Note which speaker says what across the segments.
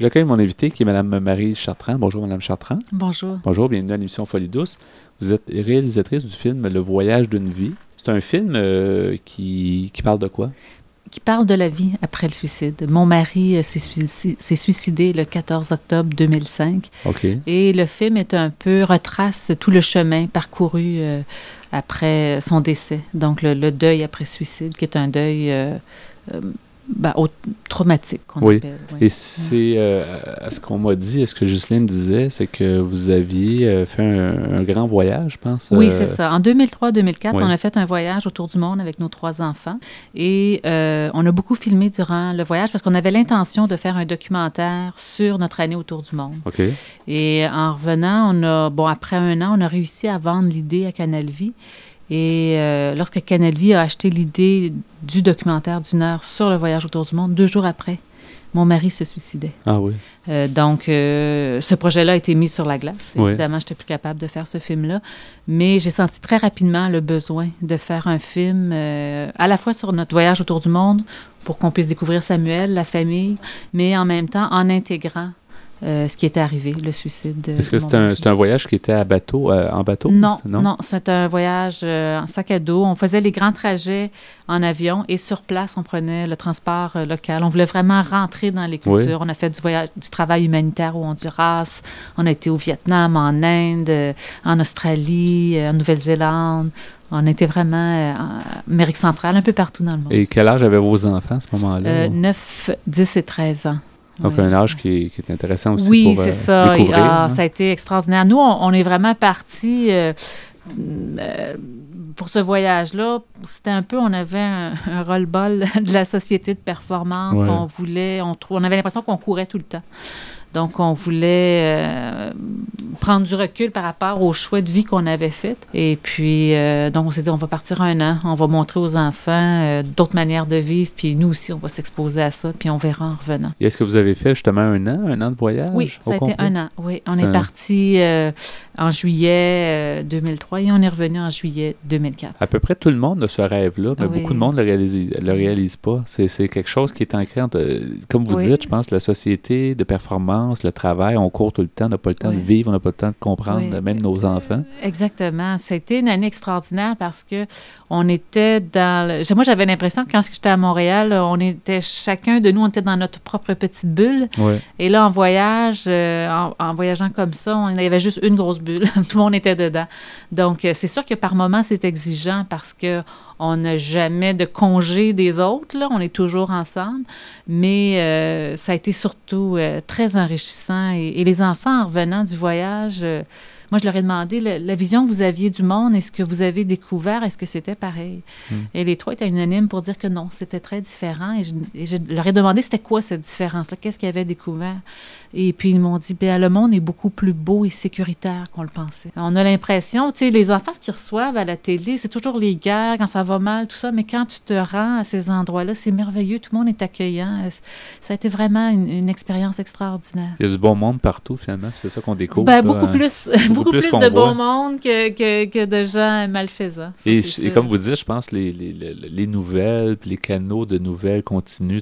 Speaker 1: J'accueille mon invité qui est Mme Marie Chartrand. Bonjour, Mme Chartrand.
Speaker 2: Bonjour.
Speaker 1: Bonjour, bienvenue à l'émission Folie douce. Vous êtes réalisatrice du film Le voyage d'une vie. C'est un film euh, qui, qui parle de quoi?
Speaker 2: Qui parle de la vie après le suicide. Mon mari euh, s'est suicidé, le 14 octobre 2005.
Speaker 1: OK.
Speaker 2: Et le film est un peu, retrace tout le chemin parcouru euh, après son décès. Donc, le, le deuil après suicide, qui est un deuil ben, au- traumatique, qu'on
Speaker 1: Oui.
Speaker 2: appelle. oui.
Speaker 1: Et c'est, euh, à ce qu'on m'a dit, à ce que Justine disait, c'est que vous aviez euh, fait un, un grand voyage, je pense.
Speaker 2: Oui,
Speaker 1: euh,
Speaker 2: c'est ça. En 2003-2004,
Speaker 1: oui.
Speaker 2: on a fait un voyage autour du monde avec nos trois enfants. Et euh, on a beaucoup filmé durant le voyage parce qu'on avait l'intention de faire un documentaire sur notre année autour du monde.
Speaker 1: OK.
Speaker 2: Et en revenant, on a, bon, après un an, on a réussi à vendre l'idée à Canal Vie. Et euh, lorsque Canal Vie a acheté l'idée du documentaire d'une heure sur le voyage autour du monde, deux jours après, mon mari se suicidait.
Speaker 1: Ah oui.
Speaker 2: Euh, donc, euh, ce projet-là a été mis sur la glace.
Speaker 1: Oui.
Speaker 2: Évidemment, je n'étais plus capable de faire ce film-là. Mais j'ai senti très rapidement le besoin de faire un film euh, à la fois sur notre voyage autour du monde pour qu'on puisse découvrir Samuel, la famille, mais en même temps en intégrant euh, ce qui était arrivé, le suicide. de-
Speaker 1: Est-ce que c'est un, voyage qui était à bateau, euh, en bateau?
Speaker 2: Non,
Speaker 1: c'est-
Speaker 2: non, c'est un voyage euh, en sac à dos. On faisait les grands trajets en avion et sur place, on prenait le transport local. On voulait vraiment rentrer dans les
Speaker 1: Oui.
Speaker 2: cultures. On a fait du, voyage, du travail humanitaire au Honduras. On a été au Vietnam, en Inde, en Australie, en Nouvelle-Zélande. On était vraiment en Amérique centrale, un peu partout dans le monde.
Speaker 1: Et quel âge avaient vos enfants à ce moment-là?
Speaker 2: Euh, 9, 10 et 13 ans.
Speaker 1: Donc,
Speaker 2: Oui.
Speaker 1: un âge qui est, qui est intéressant aussi
Speaker 2: Oui,
Speaker 1: pour euh,
Speaker 2: c'est ça.
Speaker 1: Découvrir.
Speaker 2: ah,
Speaker 1: hein?
Speaker 2: Ça a été extraordinaire. Nous, on, on est vraiment partis euh, euh, pour ce voyage-là. C'était un peu, on avait un, un roll-ball de la société de performance.
Speaker 1: Ouais.
Speaker 2: On voulait, on, on avait l'impression qu'on courait tout le temps. Donc, on voulait euh, prendre du recul par rapport au choix de vie qu'on avait fait. Et puis, euh, donc, on s'est dit, on va partir un an, on va montrer aux enfants euh, d'autres manières de vivre, puis nous aussi, on va s'exposer à ça, puis on verra en revenant.
Speaker 1: Et est-ce que vous avez fait justement un an, un an de voyage?
Speaker 2: Oui, ça a été un an. Oui, on est
Speaker 1: un-
Speaker 2: parti en juillet euh, 2003 et on est revenu en juillet 2004.
Speaker 1: À peu près tout le monde a ce rêve-là, mais
Speaker 2: Oui.
Speaker 1: beaucoup de monde ne le réalise, le réalise pas. C'est quelque chose qui est ancré, entre, euh, comme vous
Speaker 2: Oui.
Speaker 1: dites, je pense, la société de performance, le travail, on court tout le temps, on n'a pas le temps
Speaker 2: Oui.
Speaker 1: de vivre, on n'a pas le temps de comprendre, même nos enfants.
Speaker 2: Exactement. C'était une année extraordinaire parce que on était dans. le- Moi, j'avais l'impression que quand j'étais à Montréal, on était chacun de nous, on était dans notre propre petite bulle. Et là, en voyage, euh, en, en voyageant comme ça, on, il y avait juste une grosse Tout le monde était dedans. Donc, euh, c'est sûr que par moments, c'est exigeant parce que on n'a jamais de congé des autres. On est toujours ensemble. Mais euh, ça a été surtout euh, très enrichissant. Et, les enfants, en revenant du voyage, moi, je leur ai demandé la vision que vous aviez du monde, est-ce que vous avez découvert, est-ce que c'était pareil?
Speaker 1: Mm.
Speaker 2: Et les trois étaient unanimes pour dire que non, c'était très différent. Et je, et je leur ai demandé c'était quoi cette différence-là, qu'est-ce qu'ils avaient découvert? Et puis ils m'ont dit, bien, le monde est beaucoup plus beau et sécuritaire qu'on le pensait. On a l'impression, tu sais, les enfants, ce qu'ils reçoivent à la télé, c'est toujours les guerres, quand ça va mal, tout ça, mais quand tu te rends à ces endroits-là, c'est merveilleux, tout le monde est accueillant. Euh, Ça a été vraiment une, une expérience extraordinaire.
Speaker 1: Il y a du bon monde partout, finalement, c'est ça qu'on découvre.
Speaker 2: Ben, beaucoup
Speaker 1: hein.
Speaker 2: plus, beaucoup
Speaker 1: plus
Speaker 2: plus, de bon monde que, que, que de gens malfaisants. Ça,
Speaker 1: Et, comme vous dites, je pense les, les, les, les nouvelles, les canaux de nouvelles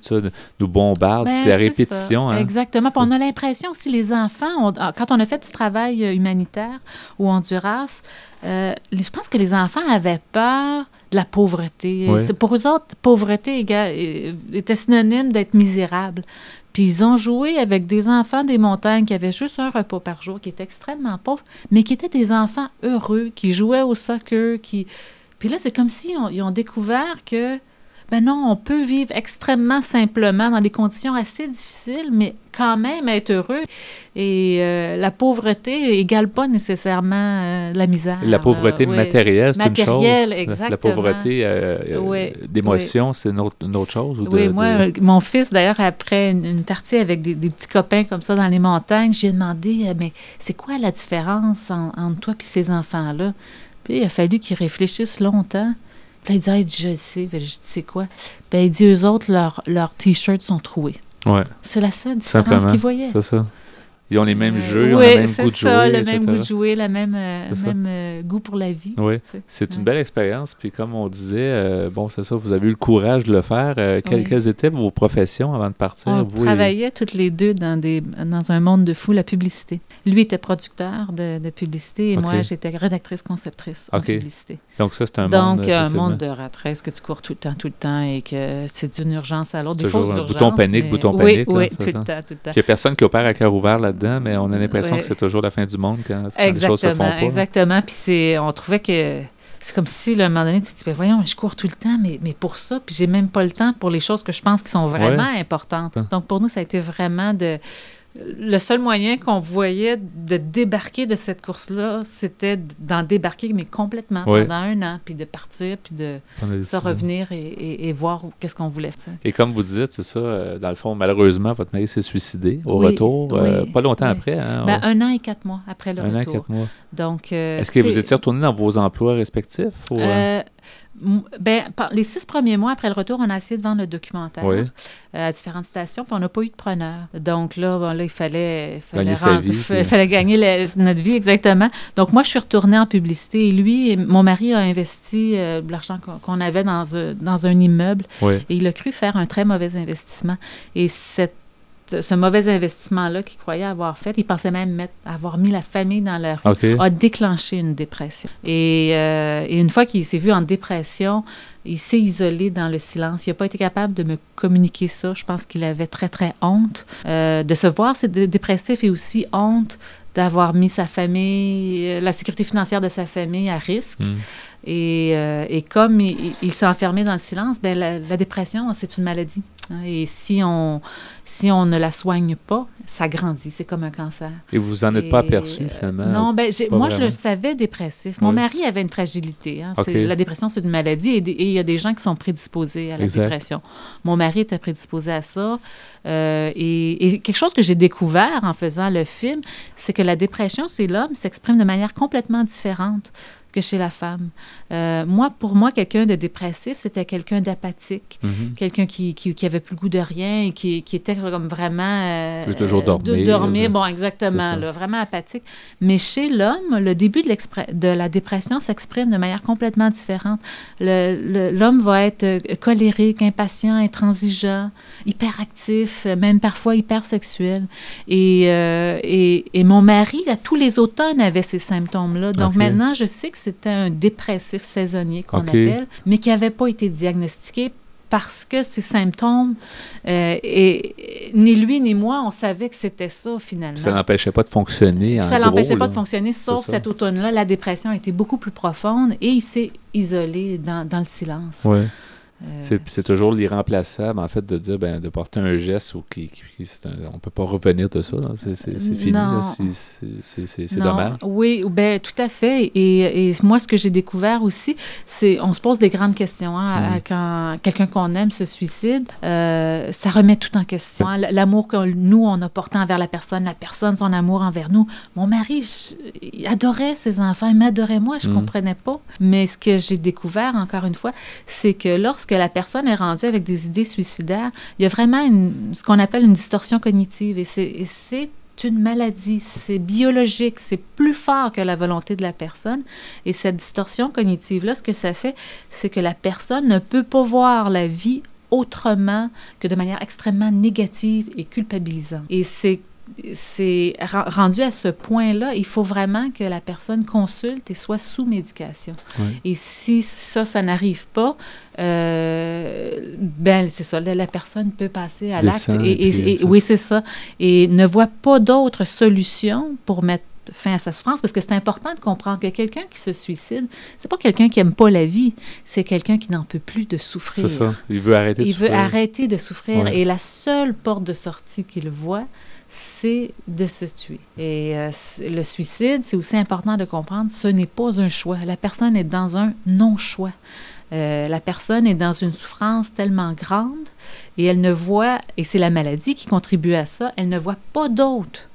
Speaker 1: ça, nous bombardent,
Speaker 2: Ben,
Speaker 1: c'est à répétition. hein.
Speaker 2: Exactement. Puis on a l'impression aussi, les enfants, on- ah, quand on a fait du travail euh, humanitaire au Honduras, euh, je pense que les enfants avaient peur de la pauvreté.
Speaker 1: Oui.
Speaker 2: Pour eux autres, pauvreté euh, était synonyme d'être misérable. Puis ils ont joué avec des enfants des montagnes qui avaient juste un repas par jour, qui étaient extrêmement pauvres, mais qui étaient des enfants heureux, qui jouaient au soccer, qui... Puis là, c'est comme si ont découvert que ben non, on peut vivre extrêmement simplement dans des conditions assez difficiles, mais quand même être heureux. Et euh, la pauvreté égale pas nécessairement euh, la misère.
Speaker 1: La pauvreté
Speaker 2: Euh, oui.
Speaker 1: matérielle, c'est une chose.
Speaker 2: Matérielle,
Speaker 1: La- pauvreté
Speaker 2: Oui,
Speaker 1: d'émotion, c'est une autre, une autre chose. Ou de-
Speaker 2: Oui, moi, mon fils, d'ailleurs, après une, une partie avec des, des petits copains comme ça dans les montagnes, j'ai demandé, mais c'est quoi la différence en- entre toi et ces enfants-là? Puis il a fallu qu'il réfléchisse longtemps. Puis là, il dit, je sais. Je dis, c'est quoi? Ben, il dit, eux autres, leurs leurs T-shirts sont troués.
Speaker 1: Ouais,
Speaker 2: C'est la seule différence qu'ils voyaient.
Speaker 1: C'est ça. Ils ont les mêmes
Speaker 2: Euh,
Speaker 1: jeux, ils ont
Speaker 2: oui,
Speaker 1: le même
Speaker 2: c'est
Speaker 1: goût de
Speaker 2: ça,
Speaker 1: jouer,
Speaker 2: le même goût de jouer, le même, euh, même euh, goût pour la vie.
Speaker 1: Oui, c'est une belle expérience. Puis comme on disait, euh, bon, c'est ça, vous avez eu le courage de le faire. Euh, quelles, étaient vos professions avant de partir?
Speaker 2: On
Speaker 1: vous et-
Speaker 2: travaillait toutes les deux dans, des, dans un monde de fou, la publicité. Lui était producteur de, de publicité et moi, j'étais rédactrice conceptrice en
Speaker 1: Ok.
Speaker 2: publicité.
Speaker 1: Donc ça, c'est un
Speaker 2: Donc,
Speaker 1: monde...
Speaker 2: un
Speaker 1: effectivement.
Speaker 2: monde de ratrice que tu cours tout le temps, tout le temps et que c'est d'une urgence à l'autre.
Speaker 1: C'est
Speaker 2: Des fausses
Speaker 1: toujours un
Speaker 2: urgences.
Speaker 1: bouton panique,
Speaker 2: mais-
Speaker 1: bouton
Speaker 2: oui,
Speaker 1: panique, là,
Speaker 2: Oui,
Speaker 1: c'est
Speaker 2: tout le
Speaker 1: ça.
Speaker 2: temps, tout le temps.
Speaker 1: Il n'y a personne qui opère à cœur ouvert là-dedans, mais on a l'impression
Speaker 2: Ouais.
Speaker 1: que c'est toujours la fin du monde quand, quand les choses se font pas.
Speaker 2: exactement. Puis c'est, on trouvait que c'est comme si, là, à un moment donné, tu te dis, ben voyons, je cours tout le temps, mais, mais pour ça, puis j'ai même pas le temps pour les choses que je pense qui sont vraiment importantes. Donc pour nous, ça a été vraiment de le seul moyen qu'on voyait de débarquer de cette course-là, c'était d'en débarquer, mais complètement, pendant un an, puis de partir, puis de se revenir et, et- et voir qu'est-ce qu'on voulait.
Speaker 1: Et comme vous dites, c'est ça, euh, dans le fond, malheureusement, votre mari s'est suicidé au
Speaker 2: Oui,
Speaker 1: retour, euh, pas longtemps après. Hein,
Speaker 2: Ben,
Speaker 1: on-
Speaker 2: un an et quatre mois après le
Speaker 1: un an,
Speaker 2: retour.
Speaker 1: quatre mois.
Speaker 2: Donc, euh,
Speaker 1: Est-ce que vous étiez retourné dans vos emplois respectifs? ou,
Speaker 2: ben, les six premiers mois après le retour, on a essayé de vendre le documentaire
Speaker 1: Oui.
Speaker 2: euh, à différentes stations, puis on n'a pas eu de preneur. Donc là, bon, là il fallait, il fallait,
Speaker 1: Gagner
Speaker 2: rendre-
Speaker 1: vie, puis-
Speaker 2: fallait gagner la- notre vie, exactement. Donc moi, je suis retournée en publicité et lui, mon mari a investi euh, l'argent qu'on avait dans, un- dans un immeuble
Speaker 1: oui.
Speaker 2: et il a cru faire un très mauvais investissement. Et cette ce mauvais investissement-là qu'il croyait avoir fait, il pensait même mettre, avoir mis la famille dans la rue a déclenché une dépression. Et, euh, et une fois qu'il s'est vu en dépression, il s'est isolé dans le silence. Il n'a pas été capable de me communiquer ça. Je pense qu'il avait très, très honte euh, de se voir c'est dé- dépressif et aussi honte d'avoir mis sa famille, euh, la sécurité financière de sa famille à risque. Et, euh, et comme il, s'est enfermé dans le silence, ben la, la dépression, c'est une maladie. hein. Et si on, si on ne la soigne pas, ça grandit. C'est comme un cancer.
Speaker 1: Et vous en êtes pas aperçu, finalement?
Speaker 2: Non, ben, moi, je le savais dépressif. Mon
Speaker 1: Oui.
Speaker 2: mari avait une fragilité. hein. La dépression, c'est une maladie et des- et il y a des gens qui sont prédisposés à la
Speaker 1: Exact.
Speaker 2: dépression. Mon mari était prédisposé à ça. Euh, et, et quelque chose que j'ai découvert en faisant le film, c'est que la dépression chez l'homme s'exprime de manière complètement différente que chez la femme. Euh, moi, pour moi, quelqu'un de dépressif, c'était quelqu'un d'apathique
Speaker 1: Mhm.
Speaker 2: quelqu'un qui, qui, qui avait plus le goût de rien et qui, qui était comme vraiment... euh,
Speaker 1: toujours
Speaker 2: euh,
Speaker 1: dormir,
Speaker 2: De dormir, bon, exactement, là, vraiment apathique. Mais chez l'homme, le début de, la dépression s'exprime de manière complètement différente. L'homme va être euh, colérique, impatient, intransigeant, hyperactif, même parfois hypersexuel. Et, euh, et, et mon mari, à tous les automnes, avait ces symptômes-là. Donc maintenant, je sais que c'était un dépressif saisonnier qu'on appelle, mais qui n'avait pas été diagnostiqué parce que ces symptômes, euh, et, ni lui ni moi, on savait que c'était ça finalement.
Speaker 1: Ça n'empêchait pas de fonctionner. en
Speaker 2: Ça l'empêchait pas
Speaker 1: là.
Speaker 2: de fonctionner, sauf cet automne-là, la dépression a été beaucoup plus profonde et il s'est isolé dans, dans le silence.
Speaker 1: Ouais.
Speaker 2: Euh,
Speaker 1: C'est, toujours l'irremplaçable, en fait, de dire, ben, de porter un geste ou qui, qui- qui- c'est un- on peut pas revenir de ça. C'est, fini. C'est, dommage.
Speaker 2: Oui, ben, tout à fait. Et, et moi, ce que j'ai découvert aussi, c'est on se pose des grandes questions. hein,
Speaker 1: Mm.
Speaker 2: quand quelqu'un qu'on aime se suicide, euh, ça remet tout en question. hein. L'amour que nous, on a porté envers la personne, la personne, son amour envers nous. Mon mari, je- il adorait ses enfants, il m'adorait moi, je
Speaker 1: Mm.
Speaker 2: comprenais pas. Mais ce que j'ai découvert, encore une fois, c'est que lorsque la personne est rendue avec des idées suicidaires, il y a vraiment ce qu'on appelle une distorsion cognitive. Et c'est une maladie, c'est biologique, c'est plus fort que la volonté de la personne. Et cette distorsion cognitive-là, ce que ça fait, c'est que la personne ne peut pas voir la vie autrement que de manière extrêmement négative et culpabilisante. Et c'est c'est rendu à ce point-là, il faut vraiment que la personne consulte et soit sous médication. Et si ça, ça n'arrive pas, euh, ben c'est ça, la, la personne peut passer à l'acte.
Speaker 1: Descend,
Speaker 2: Et,
Speaker 1: et
Speaker 2: et-
Speaker 1: puis,
Speaker 2: et-
Speaker 1: c'est
Speaker 2: oui, c'est ça. Et ne voit pas d'autre solution pour mettre fin à sa souffrance, parce que c'est important de comprendre que quelqu'un qui se suicide, c'est pas quelqu'un qui aime pas la vie, c'est quelqu'un qui n'en peut plus de souffrir.
Speaker 1: C'est ça. Il veut arrêter de
Speaker 2: Il veut
Speaker 1: souffrir.
Speaker 2: arrêter de souffrir
Speaker 1: Ouais.
Speaker 2: et la seule porte de sortie qu'il voit, c'est de se tuer. Et euh, le suicide, c'est aussi important de comprendre, ce n'est pas un choix. La personne est dans un non-choix. Euh, la personne est dans une souffrance tellement grande et elle ne voit, et c'est la maladie qui contribue à ça, elle ne voit pas d'autre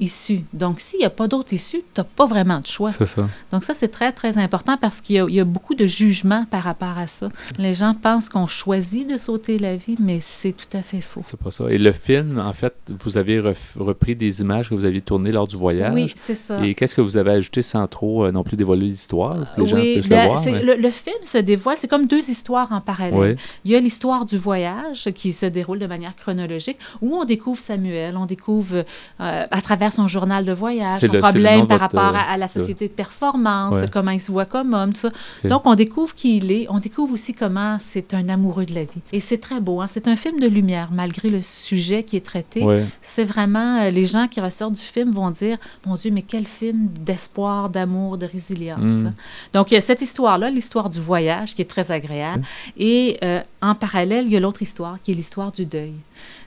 Speaker 2: issue. Donc, s'il n'y a pas d'autre issue, tu n'as pas vraiment de choix.
Speaker 1: C'est ça.
Speaker 2: Donc, ça, c'est très, très important parce qu'il y, a beaucoup de jugements par rapport à ça. Les gens pensent qu'on choisit de sauter la vie, mais c'est tout à fait faux.
Speaker 1: C'est pas ça. Et le film, en fait, vous avez repris des images que vous aviez tournées lors du voyage.
Speaker 2: Oui, c'est ça.
Speaker 1: Et qu'est-ce que vous avez ajouté sans trop euh, non plus dévoiler l'histoire, que les
Speaker 2: gens
Speaker 1: puissent
Speaker 2: le
Speaker 1: ben, voir?
Speaker 2: Le, film se dévoile, c'est comme deux histoires en parallèle. Il y a l'histoire du voyage qui se déroule de manière chronologique, où on découvre Samuel, on découvre euh, à travers son journal de voyage, son problème par rapport à, la société de performance, comment il se voit comme homme, tout ça. Donc, on découvre qui il est, on découvre aussi comment c'est un amoureux de la vie. Et c'est très beau, hein? c'est un film de lumière, malgré le sujet qui est traité. C'est vraiment, euh, les gens qui ressortent du film vont dire, mon Dieu, mais quel film d'espoir, d'amour, de résilience. Mm. Donc, il y a cette histoire-là, l'histoire du voyage, qui est très agréable. Et euh, en parallèle, il y a l'autre histoire, qui est l'histoire du deuil.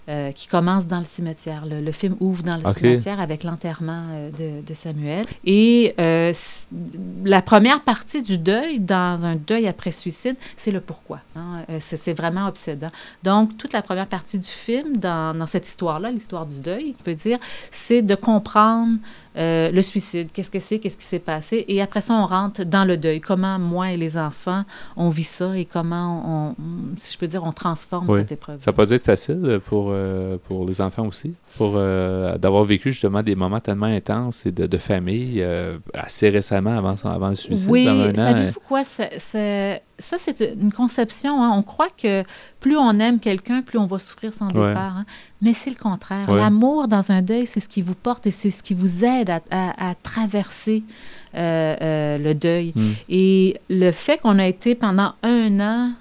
Speaker 2: Euh, qui commence dans le cimetière. Le, film ouvre dans le cimetière avec l'enterrement euh, de, Samuel. Et euh, la première partie du deuil, dans un deuil après suicide, c'est le pourquoi. Hein. c'est vraiment obsédant. Donc, toute la première partie du film, dans, dans cette histoire-là, l'histoire du deuil, on peut dire, c'est de comprendre le suicide, qu'est-ce que c'est, qu'est-ce qui s'est passé? Et après ça, on rentre dans le deuil. Comment moi et les enfants, on vit ça et comment, on, si je peux dire, on transforme cette épreuve.
Speaker 1: Ça peut être facile pour euh, pour les enfants aussi, pour euh, d'avoir vécu justement des moments tellement intenses et de, famille euh, assez récemment avant, avant le suicide.
Speaker 2: Oui, savez-vous quoi? Ça, c'est une conception. Hein. On croit que plus on aime quelqu'un, plus on va souffrir son départ. Hein. Mais c'est le contraire. L'amour dans un deuil, c'est ce qui vous porte et c'est ce qui vous aide à, traverser le deuil. Hmm. Et le fait qu'on a été pendant un an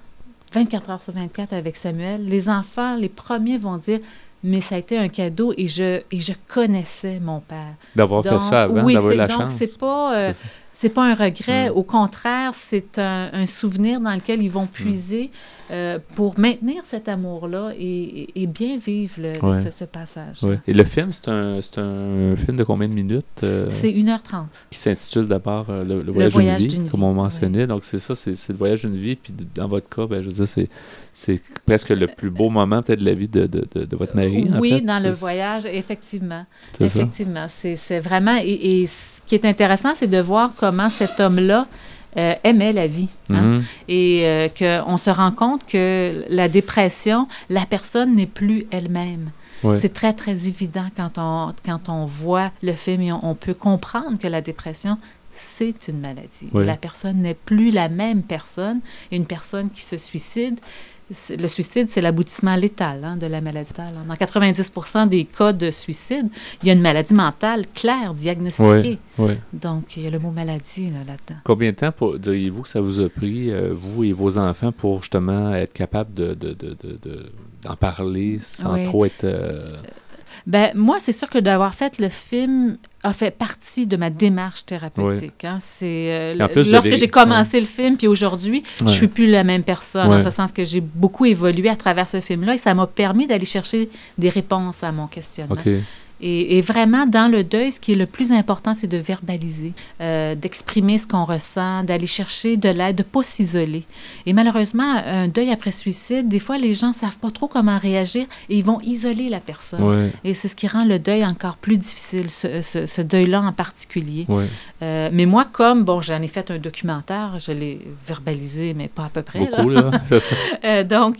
Speaker 2: 24 heures sur 24 avec Samuel, les enfants, les premiers vont dire mais ça a été un cadeau et je, et je connaissais mon père.
Speaker 1: D'avoir fait ça avant, d'avoir la donc
Speaker 2: C'est pas, euh, c'est pas un regret. Mm. Au contraire, c'est un, souvenir dans lequel ils vont mm. puiser euh, pour maintenir cet amour-là et, et, bien vivre le, ce, passage.
Speaker 1: Et le film, c'est un, un, film de combien de minutes?
Speaker 2: Euh, c'est 1h30.
Speaker 1: Qui s'intitule d'abord le, voyage, d'une vie, comme on mentionnait. Donc, c'est ça, c'est le voyage d'une vie. Puis dans votre cas, ben, je veux dire, c'est c'est presque le plus beau moment peut-être de la vie de, de, de, votre mari.
Speaker 2: Oui, dans le voyage, effectivement. Effectivement, c'est vraiment... Et, ce qui est intéressant, c'est de voir comment cet homme-là euh, aimait la vie. Hein. Mm-hmm. Et euh, qu'on se rend compte que la dépression, la personne n'est plus elle-même. C'est très, très évident quand on, quand on voit le film et on, peut comprendre que la dépression, c'est une maladie. La personne n'est plus la même personne. Une personne qui se suicide, le suicide, c'est l'aboutissement létal hein, de la maladie mentale. Dans 90% des cas de suicide, il y a une maladie mentale claire, diagnostiquée. Donc, il y a le mot maladie là-dedans.
Speaker 1: Combien de temps, diriez-vous, que ça vous a pris, euh, vous et vos enfants, pour justement être capable d'en de, de, parler sans trop être... Euh,
Speaker 2: ben, moi, c'est sûr que d'avoir fait le film a fait partie de ma démarche thérapeutique. Hein. C'est euh, lorsque j'ai commencé le film, puis aujourd'hui, je je suis plus la même personne, en ce sens que j'ai beaucoup évolué à travers ce film-là, et ça m'a permis d'aller chercher des réponses à mon questionnement. Et, vraiment, dans le deuil, ce qui est le plus important, c'est de verbaliser, euh, d'exprimer ce qu'on ressent, d'aller chercher de l'aide, de ne pas s'isoler. Et malheureusement, un deuil après suicide, des fois, les gens ne savent pas trop comment réagir et ils vont isoler la personne. Et c'est ce qui rend le deuil encore plus difficile, ce, deuil-là en particulier. Euh, mais moi, comme, bon, j'en ai fait un documentaire, je l'ai verbalisé, mais pas à peu près.
Speaker 1: Beaucoup, là, c'est ça.
Speaker 2: Euh, donc,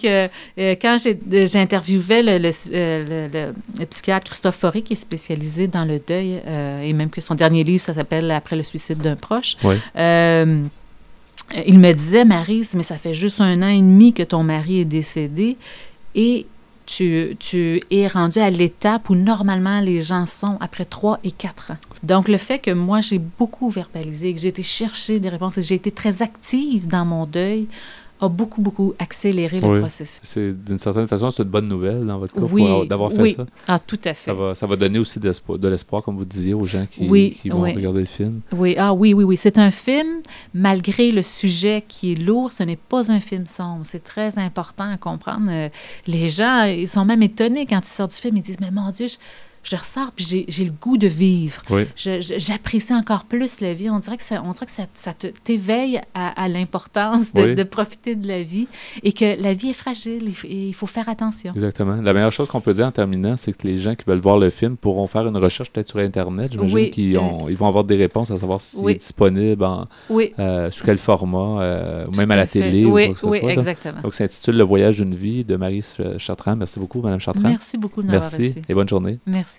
Speaker 2: quand j'interviewais le, le, psychiatre Christophe Foré, qui spécialisé dans le deuil euh, et même que son dernier livre, ça s'appelle Après le suicide d'un proche. Euh, il me disait, Marise, mais ça fait juste un an et demi que ton mari est décédé et tu, tu es rendu à l'étape où normalement les gens sont après trois et quatre ans. Donc le fait que moi j'ai beaucoup verbalisé, que j'ai été chercher des réponses, que j'ai été très active dans mon deuil, a beaucoup, beaucoup accéléré le processus.
Speaker 1: C'est d'une certaine façon, c'est une bonne nouvelle dans votre cas d'avoir fait
Speaker 2: oui.
Speaker 1: ça.
Speaker 2: Ah, tout à fait.
Speaker 1: Ça va, ça va donner aussi de l'espoir, comme vous disiez, aux gens qui, qui vont regarder le film.
Speaker 2: Oui, ah oui, oui, oui. C'est un film, malgré le sujet qui est lourd, ce n'est pas un film sombre. C'est très important à comprendre. Euh, les gens, ils sont même étonnés quand ils sortent du film. Ils disent, mais mon Dieu, je ressors puis j'ai le goût de vivre. J'apprécie encore plus la vie. On dirait que ça, on dirait que ça, ça t'éveille à, l'importance de, de, profiter de la vie et que la vie est fragile et il faut faire attention.
Speaker 1: Exactement. La meilleure chose qu'on peut dire en terminant, c'est que les gens qui veulent voir le film pourront faire une recherche peut-être sur Internet. J'imagine qu'ils euh, ils vont avoir des réponses à savoir s'il est disponible, en, euh, sous quel format, euh, ou même à, la télé.
Speaker 2: Oui, ou quoi que ce soit, exactement.
Speaker 1: Donc, ça s'intitule Le voyage d'une vie de Marie Chartrand. Merci beaucoup, Madame Chartrand.
Speaker 2: Merci beaucoup de m'avoir
Speaker 1: Merci et bonne journée.
Speaker 2: Merci.